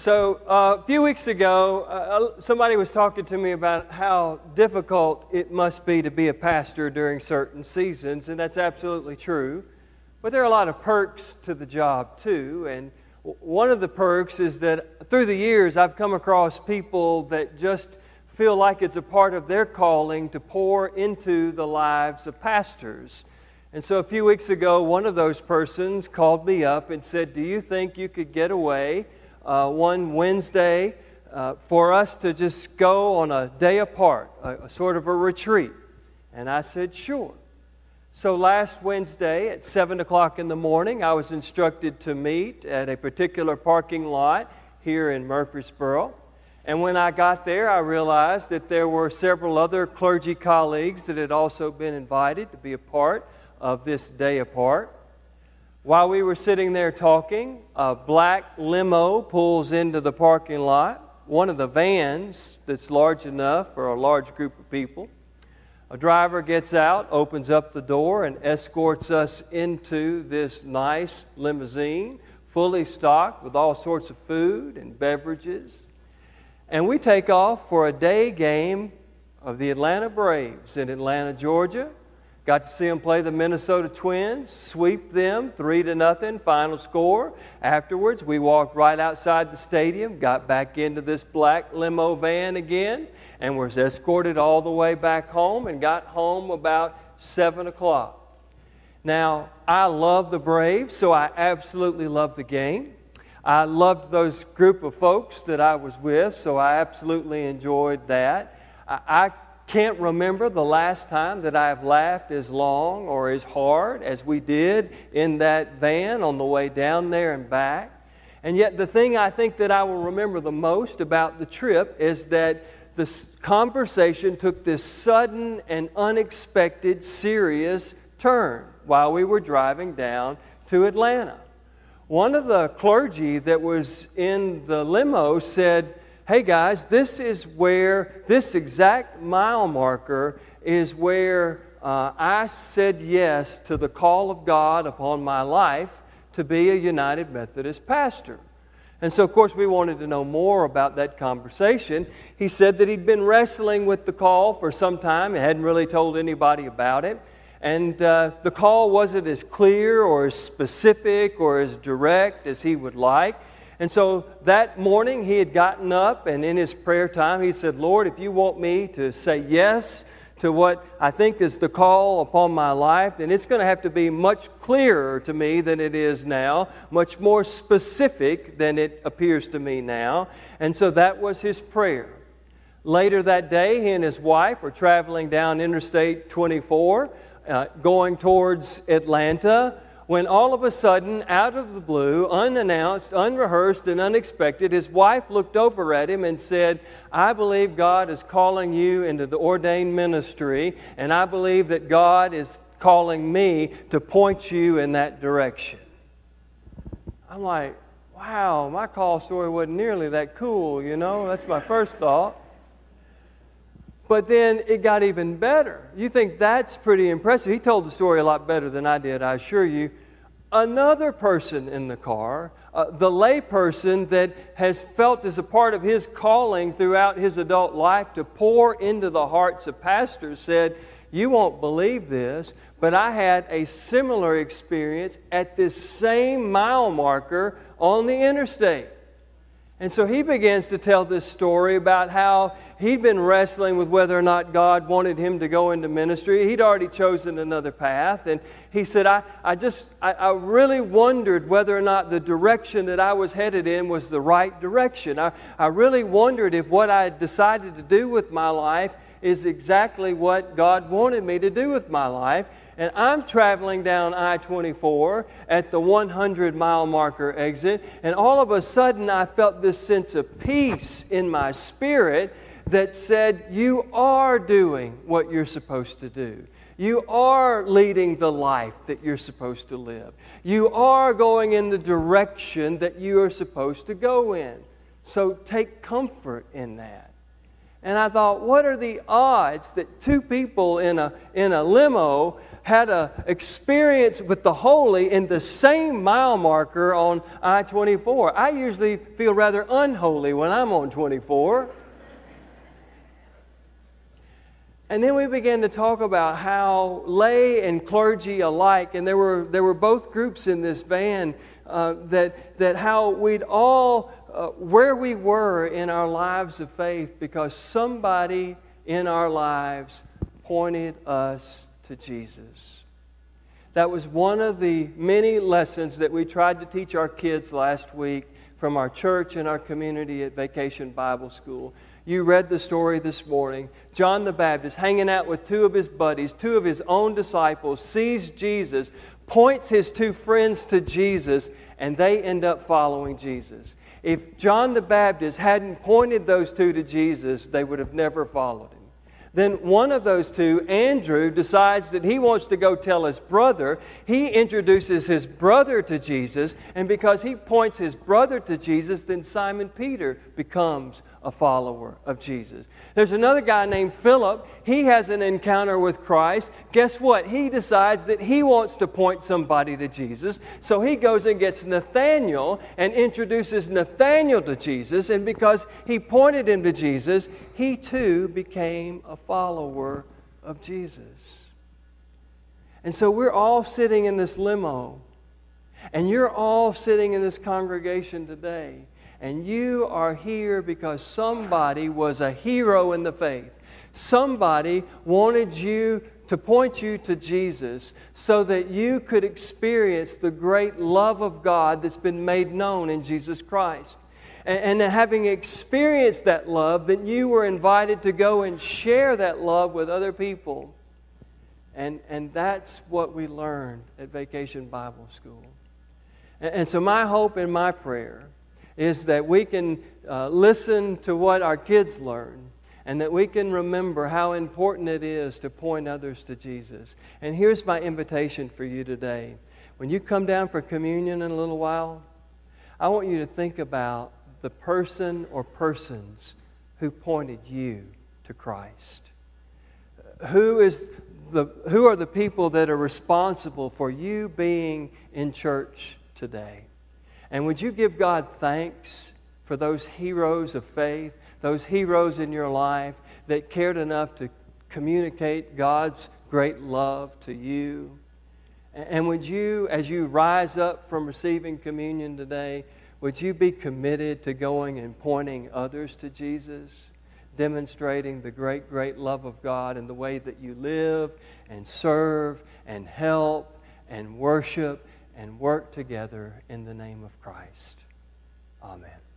So, uh, a few weeks ago, uh, somebody was talking to me about how difficult it must be to be a pastor during certain seasons, and that's absolutely true. But there are a lot of perks to the job, too. And one of the perks is that through the years, I've come across people that just feel like it's a part of their calling to pour into the lives of pastors. And so, a few weeks ago, one of those persons called me up and said, Do you think you could get away? Uh, one Wednesday uh, for us to just go on a day apart, a, a sort of a retreat. And I said, sure. So last Wednesday at 7 o'clock in the morning, I was instructed to meet at a particular parking lot here in Murfreesboro. And when I got there, I realized that there were several other clergy colleagues that had also been invited to be a part of this day apart. While we were sitting there talking, a black limo pulls into the parking lot, one of the vans that's large enough for a large group of people. A driver gets out, opens up the door, and escorts us into this nice limousine, fully stocked with all sorts of food and beverages. And we take off for a day game of the Atlanta Braves in Atlanta, Georgia. Got to see them play the Minnesota Twins, sweep them three to nothing, final score. Afterwards, we walked right outside the stadium, got back into this black limo van again, and was escorted all the way back home and got home about seven o'clock. Now, I love the Braves, so I absolutely love the game. I loved those group of folks that I was with, so I absolutely enjoyed that. I, I can't remember the last time that I've laughed as long or as hard as we did in that van on the way down there and back. And yet, the thing I think that I will remember the most about the trip is that the conversation took this sudden and unexpected, serious turn while we were driving down to Atlanta. One of the clergy that was in the limo said, hey guys, this is where, this exact mile marker is where uh, I said yes to the call of God upon my life to be a United Methodist pastor. And so, of course, we wanted to know more about that conversation. He said that he'd been wrestling with the call for some time and hadn't really told anybody about it. And uh, the call wasn't as clear or as specific or as direct as he would like. And so that morning he had gotten up and in his prayer time he said, Lord, if you want me to say yes to what I think is the call upon my life, then it's going to have to be much clearer to me than it is now, much more specific than it appears to me now. And so that was his prayer. Later that day, he and his wife were traveling down Interstate 24, uh, going towards Atlanta when all of a sudden, out of the blue, unannounced, unrehearsed, and unexpected, his wife looked over at him and said, I believe God is calling you into the ordained ministry, and I believe that God is calling me to point you in that direction. I'm like, wow, my call story wasn't nearly that cool, you know? That's my first thought. But then it got even better. You think that's pretty impressive. He told the story a lot better than I did, I assure you. Another person in the car, uh, the layperson that has felt as a part of his calling throughout his adult life to pour into the hearts of pastors, said, You won't believe this, but I had a similar experience at this same mile marker on the interstate. And so he begins to tell this story about how he'd been wrestling with whether or not God wanted him to go into ministry. He'd already chosen another path. And he said, I, I just, I, I really wondered whether or not the direction that I was headed in was the right direction. I, I really wondered if what I had decided to do with my life is exactly what God wanted me to do with my life and I'm traveling down I 24 at the 100 mile marker exit, and all of a sudden I felt this sense of peace in my spirit that said, You are doing what you're supposed to do. You are leading the life that you're supposed to live. You are going in the direction that you are supposed to go in. So take comfort in that. And I thought, what are the odds that two people in a, in a limo had an experience with the holy in the same mile marker on I 24. I usually feel rather unholy when I'm on 24. And then we began to talk about how lay and clergy alike, and there were, there were both groups in this van, uh, that, that how we'd all, uh, where we were in our lives of faith, because somebody in our lives pointed us to Jesus. That was one of the many lessons that we tried to teach our kids last week from our church and our community at Vacation Bible School. You read the story this morning. John the Baptist, hanging out with two of his buddies, two of his own disciples, sees Jesus, points his two friends to Jesus, and they end up following Jesus. If John the Baptist hadn't pointed those two to Jesus, they would have never followed him. Then one of those two, Andrew, decides that he wants to go tell his brother. He introduces his brother to Jesus, and because he points his brother to Jesus, then Simon Peter becomes a follower of Jesus. There's another guy named Philip. He has an encounter with Christ. Guess what? He decides that he wants to point somebody to Jesus. So he goes and gets Nathanael and introduces Nathanael to Jesus. And because he pointed him to Jesus, he too became a follower of Jesus. And so we're all sitting in this limo. And you're all sitting in this congregation today and you are here because somebody was a hero in the faith. Somebody wanted you to point you to Jesus so that you could experience the great love of God that's been made known in Jesus Christ. And, and having experienced that love, that you were invited to go and share that love with other people. And, and that's what we learned at Vacation Bible School. And, and so, my hope and my prayer is that we can uh, listen to what our kids learn and that we can remember how important it is to point others to Jesus. And here's my invitation for you today. When you come down for communion in a little while, I want you to think about the person or persons who pointed you to Christ. Who, is the, who are the people that are responsible for you being in church today? And would you give God thanks for those heroes of faith, those heroes in your life that cared enough to communicate God's great love to you? And would you, as you rise up from receiving communion today, would you be committed to going and pointing others to Jesus, demonstrating the great, great love of God in the way that you live and serve and help and worship and work together in the name of Christ. Amen.